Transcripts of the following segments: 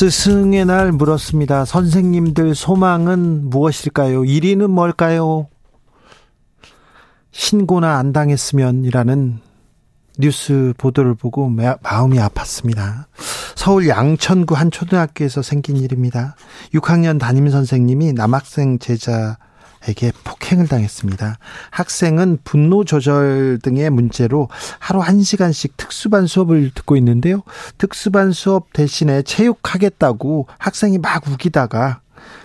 스승의 날 물었습니다. 선생님들 소망은 무엇일까요? 1위는 뭘까요? 신고나 안 당했으면이라는 뉴스 보도를 보고 마음이 아팠습니다. 서울 양천구 한 초등학교에서 생긴 일입니다. 6학년 담임 선생님이 남학생 제자 에게 폭행을 당했습니다. 학생은 분노 조절 등의 문제로 하루 1시간씩 특수반 수업을 듣고 있는데요. 특수반 수업 대신에 체육하겠다고 학생이 막 우기다가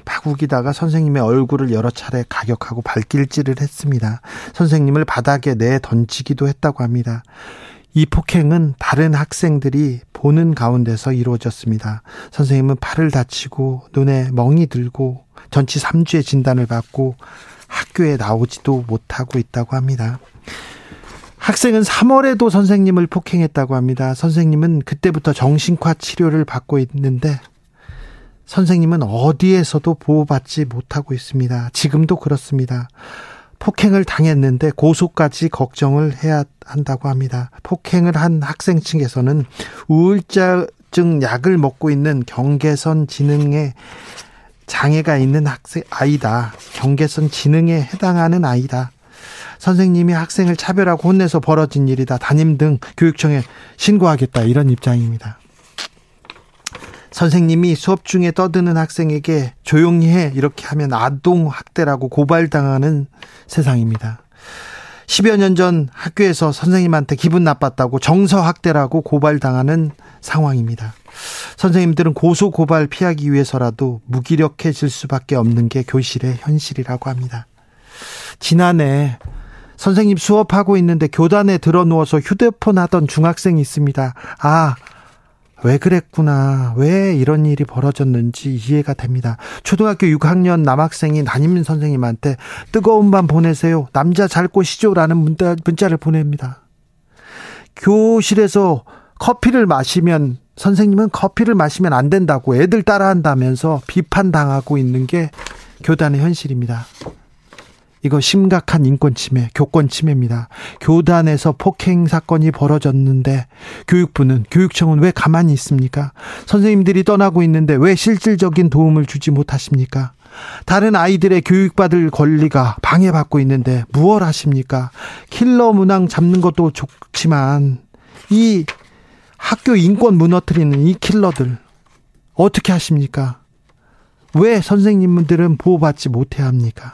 막 우기다가 선생님의 얼굴을 여러 차례 가격하고 발길질을 했습니다. 선생님을 바닥에 내 던지기도 했다고 합니다. 이 폭행은 다른 학생들이 보는 가운데서 이루어졌습니다. 선생님은 팔을 다치고 눈에 멍이 들고 전치 3주의 진단을 받고 학교에 나오지도 못하고 있다고 합니다. 학생은 3월에도 선생님을 폭행했다고 합니다. 선생님은 그때부터 정신과 치료를 받고 있는데 선생님은 어디에서도 보호받지 못하고 있습니다. 지금도 그렇습니다. 폭행을 당했는데 고소까지 걱정을 해야 한다고 합니다. 폭행을 한 학생 측에서는 우울증 약을 먹고 있는 경계선 지능에 장애가 있는 학생 아이다. 경계선 지능에 해당하는 아이다. 선생님이 학생을 차별하고 혼내서 벌어진 일이다. 담임 등 교육청에 신고하겠다. 이런 입장입니다. 선생님이 수업 중에 떠드는 학생에게 조용히 해 이렇게 하면 아동 학대라고 고발당하는 세상입니다. 10여 년 전 학교에서 선생님한테 기분 나빴다고 정서 학대라고 고발당하는 상황입니다. 선생님들은 고소 고발 피하기 위해서라도 무기력해질 수밖에 없는 게 교실의 현실이라고 합니다. 지난해 선생님 수업하고 있는데 교단에 들어 누워서 휴대폰 하던 중학생이 있습니다. 아, 왜 그랬구나. 왜 이런 일이 벌어졌는지 이해가 됩니다. 초등학교 6학년 남학생이 담임 선생님한테 뜨거운 밤 보내세요. 남자 잘 꼬시죠. 라는 문자, 문자를 보냅니다. 교실에서 커피를 마시면 선생님은 커피를 마시면 안 된다고 애들 따라한다면서 비판당하고 있는 게 교단의 현실입니다. 이거 심각한 인권 침해, 교권 침해입니다. 교단에서 폭행 사건이 벌어졌는데 교육부는 교육청은 왜 가만히 있습니까? 선생님들이 떠나고 있는데 왜 실질적인 도움을 주지 못하십니까? 다른 아이들의 교육받을 권리가 방해받고 있는데 무얼 하십니까? 킬러 문항 잡는 것도 좋지만 이 학교 인권 무너뜨리는 이 킬러들 어떻게 하십니까? 왜 선생님들은 보호받지 못해 합니까?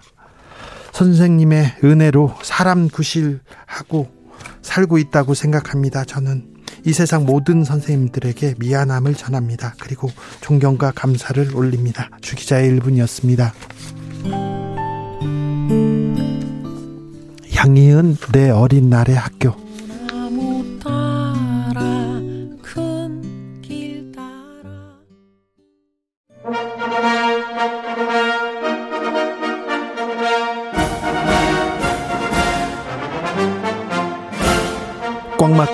선생님의 은혜로 사람 구실하고 살고 있다고 생각합니다. 저는 이 세상 모든 선생님들에게 미안함을 전합니다. 그리고 존경과 감사를 올립니다. 주기자의 1분이었습니다. 양희은 내 어린 날의 학교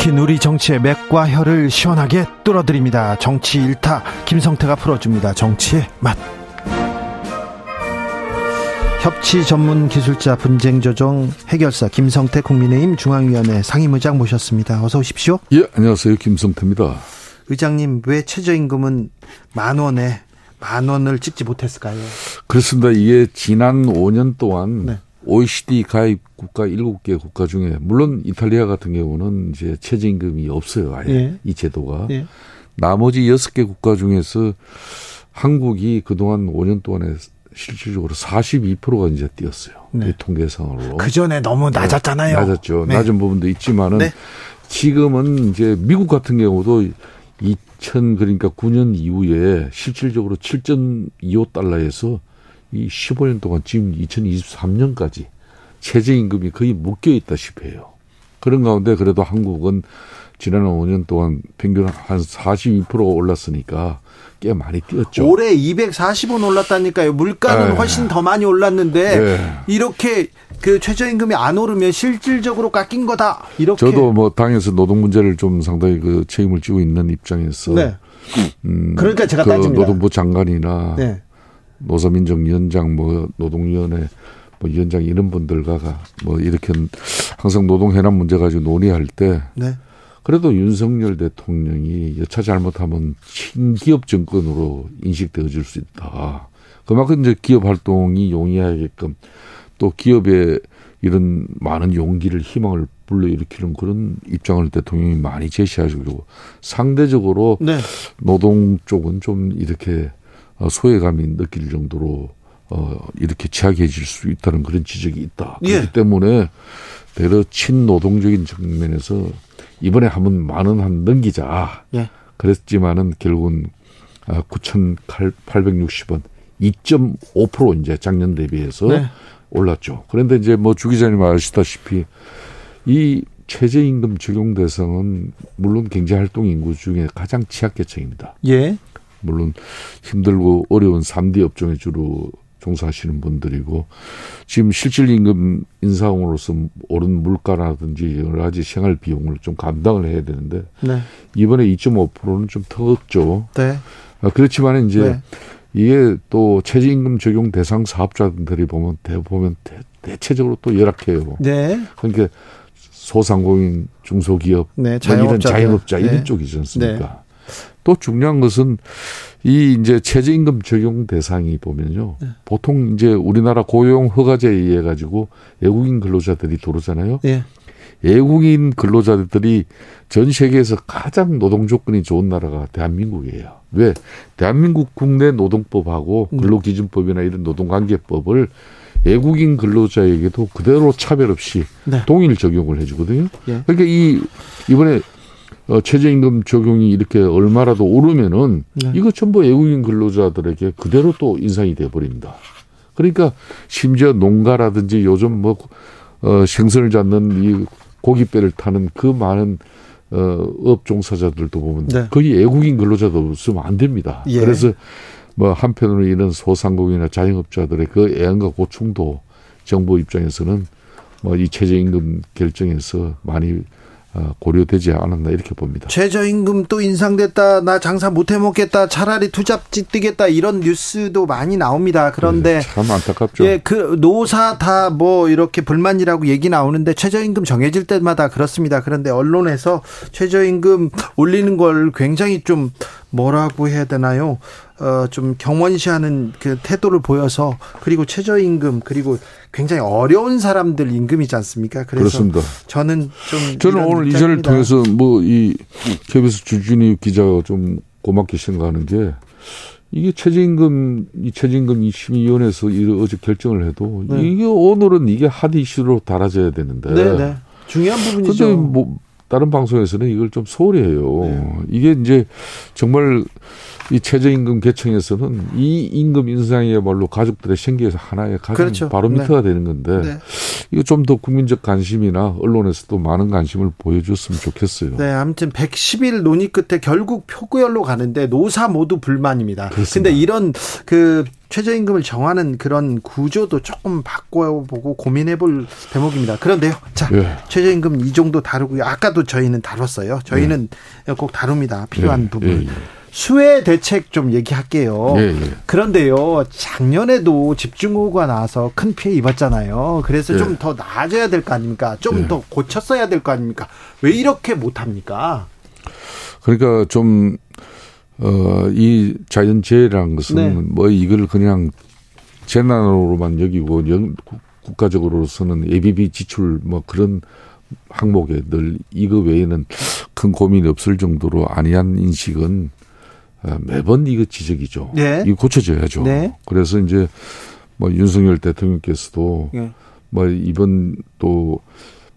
꽉 막힌 우리 정치의 맥과 혀를 시원하게 뚫어드립니다. 정치 일타 김성태가 풀어줍니다. 정치의 맛. 협치 전문 기술자 분쟁 조정 해결사 김성태 국민의힘 중앙위원회 상임의장 모셨습니다. 어서 오십시오. 예, 안녕하세요. 김성태입니다. 의장님, 왜 최저임금은 만 원에 만 원을 찍지 못했을까요? 그렇습니다. 이게 지난 5년 동안 네. OECD 가입 국가 7개 국가 중에 물론 이탈리아 같은 경우는 이제 최저임금이 없어요. 아예 예. 이 제도가. 예. 나머지 6개 국가 중에서 한국이 그동안 5년 동안에 실질적으로 42%가 이제 뛰었어요. 네. 통계상으로. 그 전에 너무 네. 낮았잖아요. 네, 낮았죠. 네. 낮은 부분도 있지만은 네. 지금은 이제 미국 같은 경우도 2000 그러니까 9년 이후에 실질적으로 7.25달러에서 이 15년 동안 지금 2023년까지 최저임금이 거의 묶여 있다시피 해요. 그런 가운데 그래도 한국은 지난 5년 동안 평균 한 42% 올랐으니까 꽤 많이 뛰었죠. 올해 240원 올랐다니까요. 물가는 네. 훨씬 더 많이 올랐는데 네. 이렇게 그 최저임금이 안 오르면 실질적으로 깎인 거다. 이렇게 저도 뭐 당에서 노동 문제를 좀 상당히 그 책임을 지고 있는 입장에서 네. 음, 그러니까 제가 그 따집니다. 노동부 장관이나 네. 노사민정위원장 뭐 노동위원회 뭐 위원장 이런 분들과 뭐 이렇게 항상 노동 해남 문제 가지고 논의할 때 네. 그래도 윤석열 대통령이 여차 잘못하면 친기업 정권으로 인식되어질 수 있다. 그만큼 이제 기업 활동이 용이하게끔 또 기업에 이런 많은 용기를 희망을 불러일으키는 그런 입장을 대통령이 많이 제시하시고 상대적으로 네. 노동 쪽은 좀 이렇게 어, 소외감이 느낄 정도로 어 이렇게 취약해질 수 있다는 그런 지적이 있다. 예. 그렇기 때문에 대려 친노동적인 측면에서 이번에 한번 만원 한 넘기자. 예. 그랬지만은 결국은 9,860원 2.5% 이제 작년 대비해서 네. 올랐죠. 그런데 이제 뭐 주 기자님 아시다시피 이 최저임금 적용 대상은 물론 경제활동 인구 중에 가장 취약계층입니다. 예. 물론 힘들고 어려운 3D 업종에 주로 종사하시는 분들이고 지금 실질 임금 인상으로서 오른 물가라든지 여러 가지 생활 비용을 좀 감당을 해야 되는데 네. 이번에 2.5%는 좀 터졌죠. 네. 아, 그렇지만 이제 네. 이게 또 최저임금 적용 대상 사업자들이 보면 대 보면 대, 대체적으로 또 열악해요. 네. 그러니까 소상공인, 중소기업, 네, 뭐 이런 자영업자 이런 네. 쪽이지 않습니까? 네. 또 중요한 것은 이 이제 최저임금 적용 대상이 보면요. 네. 보통 이제 우리나라 고용 허가제에 의해 가지고 외국인 근로자들이 들어오잖아요. 네. 외국인 근로자들이 전 세계에서 가장 노동 조건이 좋은 나라가 대한민국이에요. 왜? 대한민국 국내 노동법하고 음. 근로기준법이나 이런 노동관계법을 외국인 근로자에게도 그대로 차별 없이 네. 동일 적용을 해주거든요. 예. 그러니까 이 이번에 어, 최저임금 적용이 이렇게 얼마라도 오르면은 네. 이거 전부 외국인 근로자들에게 그대로 또 인상이 돼 버립니다. 그러니까 심지어 농가라든지 요즘 뭐 어, 생선을 잡는 이 고깃배를 타는 그 많은 어, 업 종사자들도 보면 네. 거의 외국인 근로자도 없으면 안 됩니다. 예. 그래서 뭐 한편으로 이런 소상공인이나 자영업자들의 그 애환과 고충도 정부 입장에서는 뭐 이 최저임금 결정에서 많이 어, 고려되지 않았나 이렇게 봅니다. 최저임금 또 인상됐다. 나 장사 못 해 먹겠다. 차라리 투잡지 뛰겠다. 이런 뉴스도 많이 나옵니다. 그런데 네, 참 안타깝죠. 예, 그 노사 다 뭐 이렇게 불만이라고 얘기 나오는데 최저임금 정해질 때마다 그렇습니다. 그런데 언론에서 최저임금 올리는 걸 굉장히 좀 뭐라고 해야 되나요? 어, 좀 경원시하는 그 태도를 보여서 그리고 최저임금 그리고 굉장히 어려운 사람들 임금이지 않습니까? 그래서 그렇습니다. 저는 좀 저는 오늘 이 자리를 통해서 뭐 이 KBS 주진희 기자가 좀 고맙게 생각하는 게 이게 최저임금 이 최저임금 이 심의위원회에서 어제 결정을 해도 네. 이게 오늘은 이게 핫 이슈로 달아져야 되는데 네, 네. 중요한 부분이죠. 근데 뭐 다른 방송에서는 이걸 좀 소홀히 해요. 네. 이게 이제 정말 이 최저임금 개청에서는 이 임금 인상이야말로 가족들의 생계에서 하나의 가장 그렇죠. 바로미터가 네. 되는 건데 네. 이거 좀 더 국민적 관심이나 언론에서도 많은 관심을 보여줬으면 좋겠어요. 네, 아무튼 110일 논의 끝에 결국 표구열로 가는데 노사 모두 불만입니다. 그런데 이런 그 최저임금을 정하는 그런 구조도 조금 바꿔보고 고민해볼 대목입니다. 그런데요, 자 예. 최저임금 이 정도 다루고요. 아까도 저희는 다뤘어요. 저희는 예. 꼭 다룹니다. 필요한 예. 부분. 예, 예. 수혜 대책 좀 얘기할게요. 예, 예. 그런데요, 작년에도 집중호우가 나와서 큰 피해 입었잖아요. 그래서 예. 좀더 나아져야 될 거 아닙니까? 좀더 예. 고쳤어야 될 거 아닙니까? 왜 이렇게 못합니까? 그러니까 좀, 어, 이 자연재해라는 것은 네. 뭐 이걸 그냥 재난으로만 여기고 영, 국가적으로서는 ABB 지출 뭐 그런 항목에 늘 이거 외에는 큰 고민이 없을 정도로 아니한 인식은 아, 매번 이거 지적이죠. 네. 이거 고쳐져야죠. 네. 그래서 이제 뭐 윤석열 대통령께서도 네. 뭐 이번 또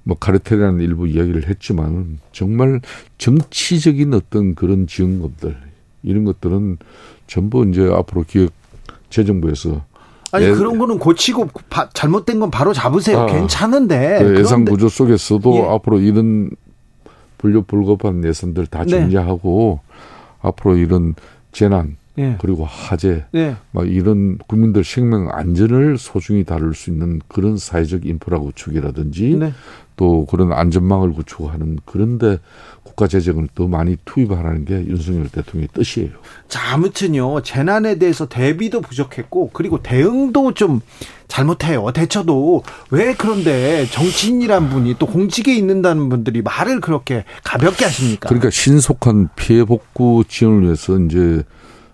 뭐 카르텔이라는 일부 이야기를 했지만 정말 정치적인 어떤 그런 지원금들 이런 것들은 전부 이제 앞으로 기획 재정부에서 아니 예, 그런 거는 고치고 바, 잘못된 건 바로 잡으세요. 아, 괜찮은데 그 예산 구조 속에서도 예. 앞으로 이런 불교 불급한 예산들 다 네. 정리하고 네. 앞으로 이런 재난 예. 그리고 화재 예. 막 이런 국민들 생명 안전을 소중히 다룰 수 있는 그런 사회적 인프라 구축이라든지 네. 또 그런 안전망을 구축하는 그런데 국가 재정을 더 많이 투입하라는 게 윤석열 대통령의 뜻이에요. 자, 아무튼요. 재난에 대해서 대비도 부족했고 그리고 대응도 좀 잘못해요. 대처도 왜 그런데 정치인이란 분이 또 공직에 있는다는 분들이 말을 그렇게 가볍게 하십니까? 그러니까 신속한 피해 복구 지원을 위해서 이제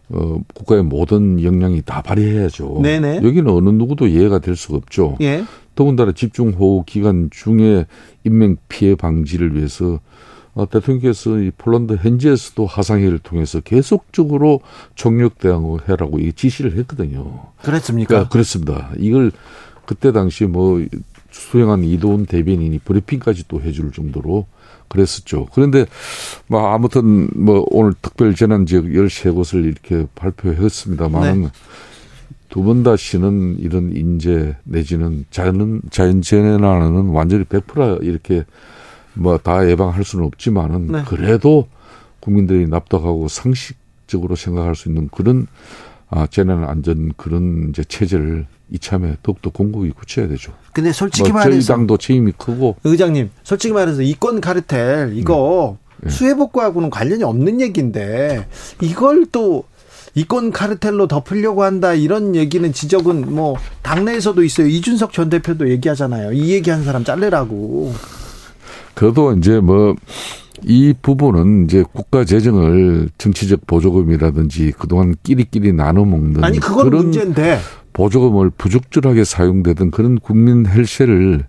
어, 국가의 모든 역량이 다 발휘해야죠. 네네. 여기는 어느 누구도 이해가 될 수가 없죠. 예. 더군다나 집중호우 기간 중에 인명 피해 방지를 위해서 어, 대통령께서 이 폴란드 현지에서도 화상회의를 통해서 계속적으로 총력 대응을 해라고 이 지시를 했거든요. 그랬습니까? 그러니까 그렇습니다. 이걸 그때 당시 뭐 수행한 이도훈 대변인이 브리핑까지 또 해줄 정도로 그랬었죠. 그런데 뭐 아무튼 뭐 오늘 특별 재난 지역 13곳을 이렇게 발표했습니다만 네. 두번 다시는 이런 인재 내지는 자연 자연 재난은 완전히 100% 이렇게 뭐 다 예방할 수는 없지만은 네. 그래도 국민들이 납득하고 상식적으로 생각할 수 있는 그런 아 재난 안전 그런 이제 체제를 이참에 더욱더 공급이 굳혀야 되죠. 근데 솔직히 뭐 말해서 저희 당도 책임이 크고 의장님 솔직히 말해서 이권 카르텔 이거 네. 네. 수해복구하고는 관련이 없는 얘기인데 이걸 또 이권 카르텔로 덮으려고 한다 이런 얘기는 지적은 뭐 당내에서도 있어요. 이준석 전 대표도 얘기하잖아요. 이 얘기한 사람 잘래라고. 그래도 이제 뭐 이 부분은 이제 국가 재정을 정치적 보조금이라든지 그동안 끼리끼리 나눠 먹는 아니 그건 그런 문제인데 보조금을 부적절하게 사용되던 그런 국민 헬세를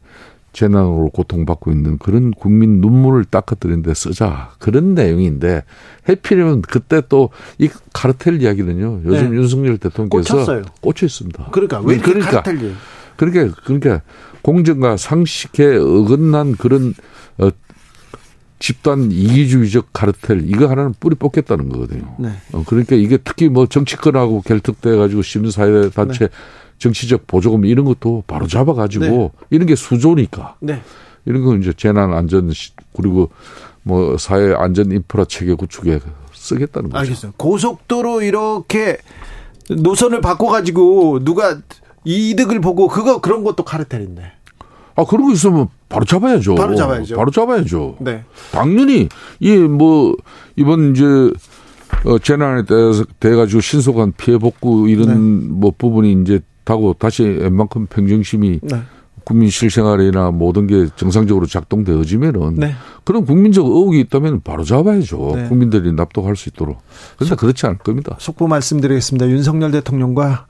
재난으로 고통받고 있는 그런 국민 눈물을 닦아드리는 데 쓰자. 그런 내용인데 해피이면 그때 또 이 카르텔 이야기는요. 요즘 네. 윤석열 대통령께서 꽂혔어요. 꽂혀 있습니다. 그러니까 왜 이렇게 그러니까, 카르텔이 그러니까 그러니까 공정과 상식에 어긋난 그런 어, 집단 이기주의적 카르텔 이거 하나는 뿌리 뽑겠다는 거거든요. 네. 어, 그러니까 이게 특히 뭐 정치권하고 결특돼 가지고 시민사회 단체 네. 정치적 보조금 이런 것도 바로 잡아 가지고 네. 이런 게 수조니까. 네. 이런 거 이제 재난 안전 그리고 뭐 사회 안전 인프라 체계 구축에 쓰겠다는 거죠. 알겠어요. 고속도로 이렇게 노선을 바꿔 가지고 누가 이득을 보고 그거 그런 것도 카르텔인데. 아, 그런 거 있으면 바로 잡아야죠. 바로 잡아야죠. 바로 잡아야죠. 네. 당연히, 이, 뭐, 이번 이제, 어, 재난에 대해서, 돼가지고 신속한 피해 복구 이런 네. 뭐 부분이 이제 다고 다시 웬만큼 평정심이 네. 국민 실생활이나 모든 게 정상적으로 작동되어지면은 네. 그런 국민적 의혹이 있다면 바로 잡아야죠. 네. 국민들이 납득할 수 있도록. 그런데 그렇지 않을 겁니다. 속보 말씀드리겠습니다. 윤석열 대통령과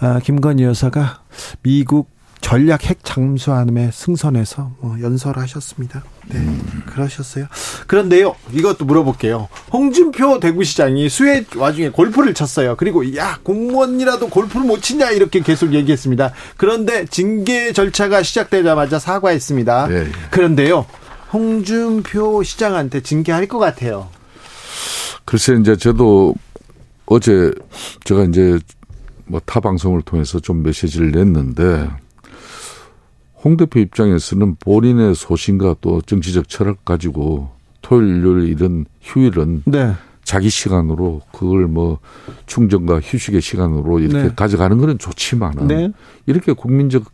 아, 김건희 여사가 미국 전략 핵 잠수함에 승선해서 뭐 연설하셨습니다. 네, 음. 그러셨어요. 그런데요, 이것도 물어볼게요. 홍준표 대구시장이 수해 와중에 골프를 쳤어요. 그리고 야 공무원이라도 골프를 못 치냐 이렇게 계속 얘기했습니다. 그런데 징계 절차가 시작되자마자 사과했습니다. 네. 그런데요, 홍준표 시장한테 징계할 것 같아요. 글쎄 이제 저도 어제 제가 이제 뭐 타 방송을 통해서 좀 메시지를 냈는데. 홍 대표 입장에서는 본인의 소신과 또 정치적 철학 가지고 토요일, 요일 이런 휴일은 네. 자기 시간으로 그걸 뭐 충전과 휴식의 시간으로 이렇게 네. 가져가는 거는 좋지만은 네. 이렇게 국민적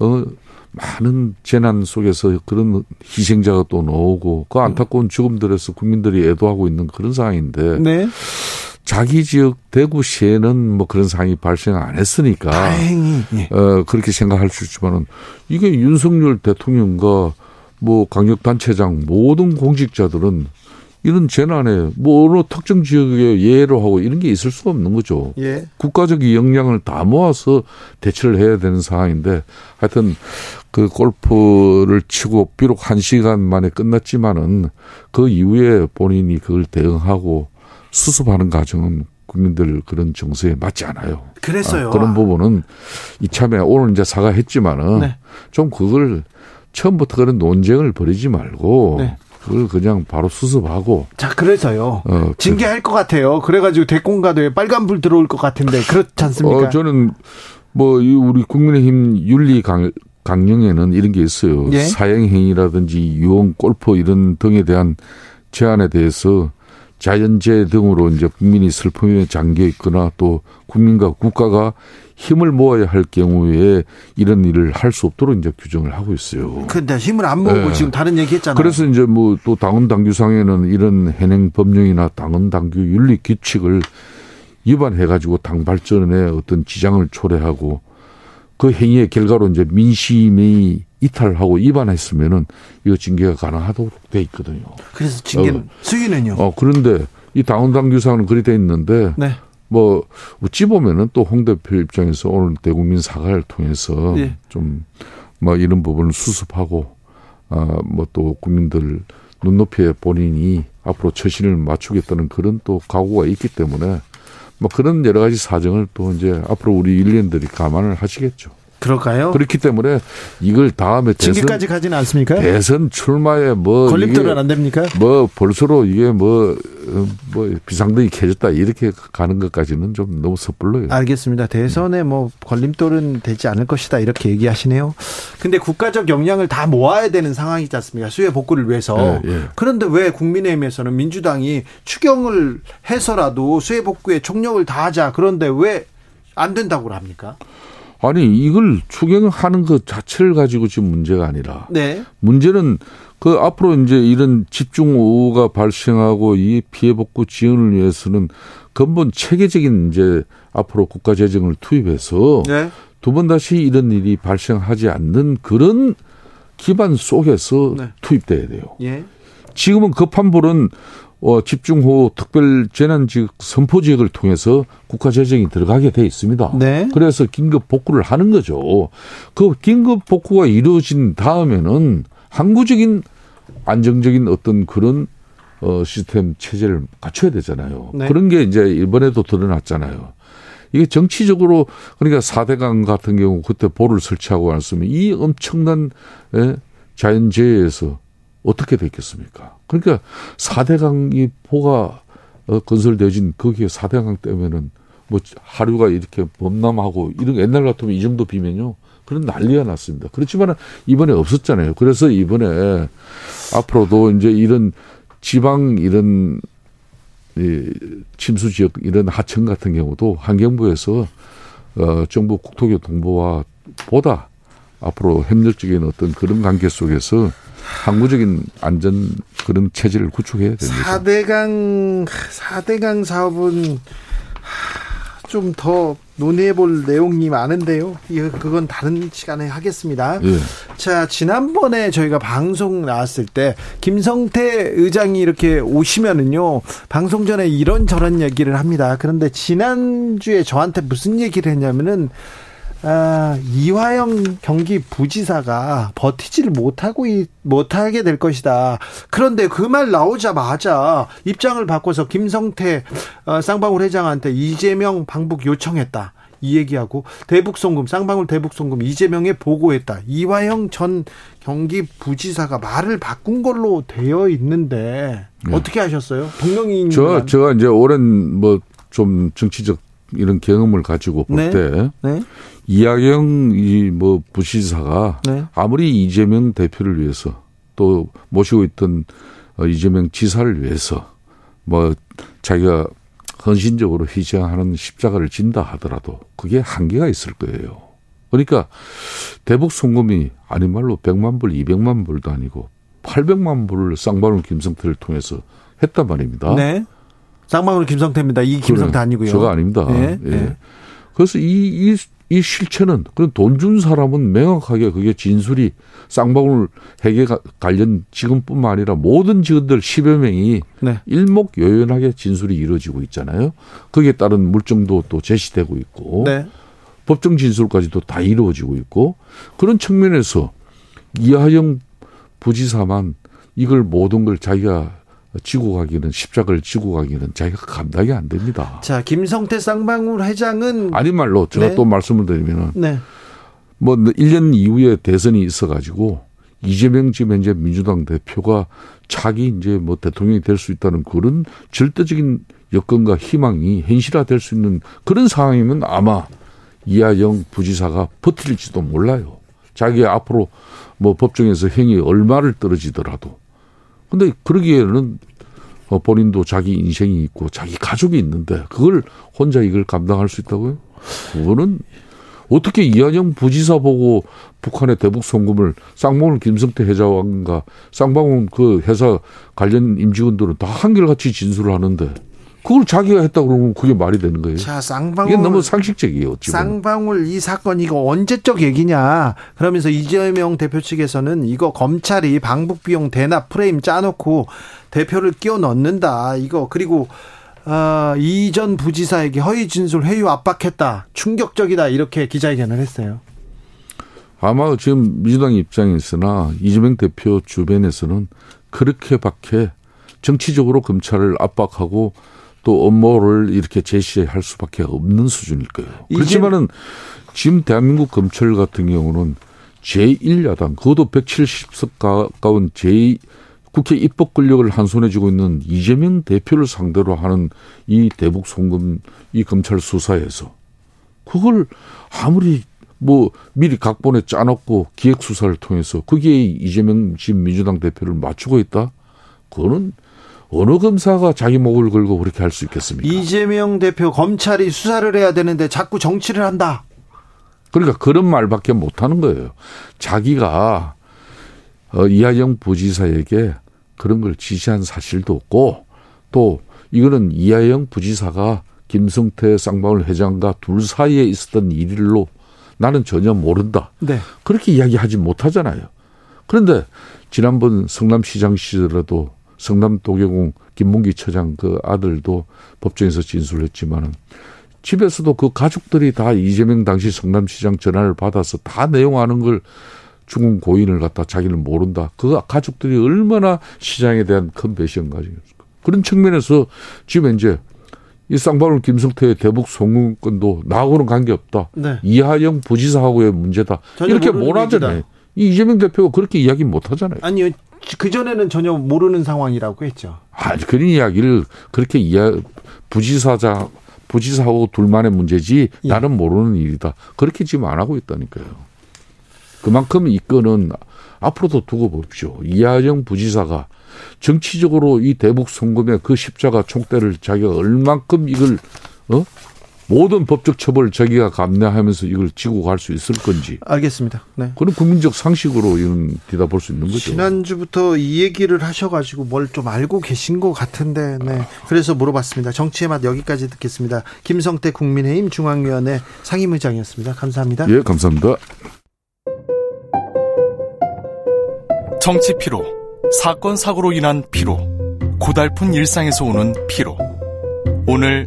어 많은 재난 속에서 그런 희생자가 또 나오고 그 안타까운 죽음들에서 국민들이 애도하고 있는 그런 상황인데 네. 자기 지역 대구시에는 뭐 그런 상황이 발생 안 했으니까 다행히 예. 어 그렇게 생각할 수 있지만은 이게 윤석열 대통령과 뭐 강력 단체장 모든 공직자들은 이런 재난에 뭐 어느 특정 지역에 예로 하고 이런 게 있을 수가 없는 거죠. 예. 국가적 역량을 다 모아서 대처를 해야 되는 상황인데 하여튼 그 골프를 치고 비록 한 시간 만에 끝났지만은 그 이후에 본인이 그걸 대응하고 수습하는 과정은 국민들 그런 정서에 맞지 않아요. 그랬어요. 아, 그런 부분은 이참에 오늘 이제 사과했지만은 네. 좀 그걸 처음부터 그런 논쟁을 벌이지 말고 네. 그걸 그냥 바로 수습하고. 자, 그래서요. 어, 징계할 것 같아요. 그래가지고 대공가도에 빨간불 들어올 것 같은데 그렇지 않습니까? 어, 저는 뭐 우리 국민의힘 윤리 강, 강령에는 이런 게 있어요. 예? 사행행위라든지 유흥, 골프 이런 등에 대한 제한에 대해서 자연재해 등으로 이제 국민이 슬픔에 잠겨 있거나 또 국민과 국가가 힘을 모아야 할 경우에 이런 일을 할 수 없도록 이제 규정을 하고 있어요. 근데 힘을 안 모으고 네. 지금 다른 얘기 했잖아요. 그래서 이제 뭐 또 당원 당규상에는 이런 현행 법령이나 당원 당규 윤리 규칙을 위반해 가지고 당 발전에 어떤 지장을 초래하고 그 행위의 결과로 이제 민심이 이탈하고 위반했으면은 이거 징계가 가능하도록 돼 있거든요. 그래서 징계 어, 수위는요? 어 그런데 이 당원 당규상은 그리 돼 있는데 네. 뭐 어찌 보면은 또 홍 대표 입장에서 오늘 대국민 사과를 통해서 네. 좀뭐 이런 부분을 수습하고 아뭐 또 국민들 눈높이에 본인이 앞으로 처신을 맞추겠다는 그런 또 각오가 있기 때문에 뭐 그런 여러 가지 사정을 또 이제 앞으로 우리 일련들이 감안을 하시겠죠. 그럴까요? 그렇기 때문에 이걸 다음에 징계까지 가지는 않습니까? 대선 출마에 뭐 걸림돌은 안 됩니까? 뭐 벌써로 이게 뭐뭐 뭐 비상등이 켜졌다 이렇게 가는 것까지는 좀 너무 섣불러요. 알겠습니다. 대선에 뭐 걸림돌은 되지 않을 것이다 이렇게 얘기하시네요. 근데 국가적 역량을 다 모아야 되는 상황이지 않습니까? 수혜 복구를 위해서. 예, 예. 그런데 왜 국민의힘에서는 민주당이 추경을 해서라도 수혜 복구에 총력을 다하자 그런데 왜 안 된다고 합니까? 아니 이걸 추경하는 것 자체를 가지고 지금 문제가 아니라 네. 문제는 그 앞으로 이제 이런 집중 오후가 발생하고 이 피해 복구 지원을 위해서는 근본 체계적인 이제 앞으로 국가 재정을 투입해서 네. 두번 다시 이런 일이 발생하지 않는 그런 기반 속에서 네. 투입돼야 돼요. 예. 지금은 급한 불은 어, 집중호우 특별 재난지역 선포 지역을 통해서 국가 재정이 들어가게 돼 있습니다. 네. 그래서 긴급 복구를 하는 거죠. 그 긴급 복구가 이루어진 다음에는 항구적인 안정적인 어떤 그런 어 시스템 체제를 갖춰야 되잖아요. 네. 그런 게 이제 이번에도 드러났잖아요. 이게 정치적으로 그러니까 사대강 같은 경우 그때 볼을 설치하고 왔으면 이 엄청난 예, 자연재해에서 어떻게 됐겠습니까? 그러니까 4대강이 포가 어, 건설되어진 거기에 4대강 때문에는 뭐 하류가 이렇게 범람하고 이런 옛날 같으면 이 정도 비면요. 그런 난리가 났습니다. 그렇지만 이번에 없었잖아요. 그래서 이번에 앞으로도 이제 이런 지방 이런 이 침수 지역 이런 하천 같은 경우도 환경부에서 어 정부 국토교통부와 보다 앞으로 협력적인 어떤 그런 관계 속에서 항구적인 안전 그런 체제를 구축해야 됩니다. 4대강 4대강 사업은 좀 더 논의해 볼 내용이 많은데요. 그건 다른 시간에 하겠습니다. 예. 자, 지난번에 저희가 방송 나왔을 때 김성태 의장이 이렇게 오시면은요. 방송 전에 이런저런 얘기를 합니다. 그런데 지난주에 저한테 무슨 얘기를 했냐면은 아, 이화영 경기 부지사가 버티지를 못하고 못하게 될 것이다. 그런데 그 말 나오자마자 입장을 바꿔서 김성태 어, 쌍방울 회장한테 이재명 방북 요청했다. 이 얘기하고 대북송금 쌍방울 대북송금 이재명에 보고했다. 이화영 전 경기 부지사가 말을 바꾼 걸로 되어 있는데 네. 어떻게 하셨어요? 동명이인 저 제가 이제 오랜 뭐 좀 정치적 이런 경험을 가지고 볼때 네. 네. 이하경 이뭐 부시사가 네. 아무리 이재명 대표를 위해서 또 모시고 있던 어, 이재명 지사를 위해서 뭐 자기가 헌신적으로 희생하는 십자가를 진다 하더라도 그게 한계가 있을 거예요. 그러니까 대북 송금이 아닌 말로 100만 불, 200만 불도 아니고 800만 불을 쌍방울 김성태를 통해서 했단 말입니다. 네. 쌍방울 김성태입니다. 이 김성태 그래, 아니고요. 저가 아닙니다. 네. 예. 네. 그래서 이, 이, 이 실체는 그런 돈 준 사람은 명확하게 그게 진술이 쌍방울 핵에 관련 직원뿐만 아니라 모든 직원들 10여 명이 네. 일목요연하게 진술이 이루어지고 있잖아요. 거기에 따른 물증도 또 제시되고 있고 네. 법정 진술까지도 다 이루어지고 있고 그런 측면에서 이하영 부지사만 이걸 모든 걸 자기가 지고 가기는 십자가를 지고 가기는 자기가 감당이 안 됩니다. 자, 김성태 쌍방울 회장은 아닌 말로 제가 네. 또 말씀을 드리면은 네. 뭐 1년 이후에 대선이 있어 가지고 이재명 지금 현재 민주당 대표가 자기 이제 뭐 대통령이 될 수 있다는 그런 절대적인 여건과 희망이 현실화될 수 있는 그런 상황이면 아마 이하영 부지사가 버틸지도 몰라요. 자기 앞으로 뭐 법정에서 행위 얼마를 떨어지더라도. 근데 그러기에는 어, 본인도 자기 인생이 있고 자기 가족이 있는데 그걸 혼자 이걸 감당할 수 있다고요? 그거는 어떻게 이한영 부지사 보고 북한의 대북 송금을 쌍방울 김성태 회장과 쌍방울 그 회사 관련 임직원들은 다 한결같이 진술을 하는데 그걸 자기가 했다 그러면 그게 말이 되는 거예요. 자, 쌍방울 이게 너무 상식적이에요. 지금. 쌍방울 이 사건 이거 언제적 얘기냐? 그러면서 이재명 대표 측에서는 이거 검찰이 방북 비용 대납 프레임 짜놓고 대표를 끼워 넣는다. 이거 그리고 어, 이전 부지사에게 허위 진술 회유 압박했다. 충격적이다. 이렇게 기자회견을 했어요. 아마 지금 민주당 입장에서나 이재명 대표 주변에서는 그렇게밖에 정치적으로 검찰을 압박하고 또 업무를 이렇게 제시할 수밖에 없는 수준일 거예요. 그렇지만은 지금 대한민국 검찰 같은 경우는 제1야당, 그것도 170석 가까운 제 국회 입법 권력을 한 손에 쥐고 있는 이재명 대표를 상대로 하는 이 대북 송금 이 검찰 수사에서 그걸 아무리 뭐 미리 각본에 짜놓고 기획 수사를 통해서 거기에 이재명 지금 민주당 대표를 맞추고 있다. 그거는 어느 검사가 자기 목을 걸고 그렇게 할 수 있겠습니까? 이재명 대표 검찰이 수사를 해야 되는데 자꾸 정치를 한다. 그러니까 그런 말밖에 못 하는 거예요. 자기가 어, 이하영 부지사에게 그런 걸 지시한 사실도 없고 또 이거는 이하영 부지사가 김성태 쌍방울 회장과 둘 사이에 있었던 일로 나는 전혀 모른다. 네. 그렇게 이야기하지 못하잖아요. 그런데 지난번 성남시장 시절에도 성남 도계공 김문기 처장 그 아들도 법정에서 진술했지만은 집에서도 그 가족들이 다 이재명 당시 성남시장 전화를 받아서 다 내용하는 걸 중국 고인을 갖다 자기는 모른다. 그 가족들이 얼마나 시장에 대한 큰 배신 가지겠습니까? 그런 측면에서 지금 이제 이 쌍방울 김성태의 대북 송금권도 나하고는 관계없다. 네. 이하영 부지사하고의 문제다. 이렇게 못하잖아요. 이재명 대표가 그렇게 이야기 못 하잖아요. 아니요. 그 전에는 전혀 모르는 상황이라고 했죠. 아, 그런 이야기를 그렇게 이야, 부지사자, 부지사하고 둘만의 문제지 예. 나는 모르는 일이다. 그렇게 지금 안 하고 있다니까요. 그만큼 이 건은 앞으로도 두고 봅시오. 이하영 부지사가 정치적으로 이 대북 송금의 그 십자가 총대를 자기가 얼만큼 이걸 어 모든 법적 처벌을 자기가 감내하면서 이걸 지고 갈 수 있을 건지. 알겠습니다. 네. 그런 국민적 상식으로 이런 뒤다볼 수 있는 거죠. 지난주부터 이 얘기를 하셔가지고 뭘 좀 알고 계신 것 같은데, 네. 그래서 물어봤습니다. 정치의 맛 여기까지 듣겠습니다. 김성태 국민의힘 중앙위원회 상임의장이었습니다. 감사합니다. 예, 감사합니다. 정치 피로, 사건 사고로 인한 피로, 고달픈 일상에서 오는 피로. 오늘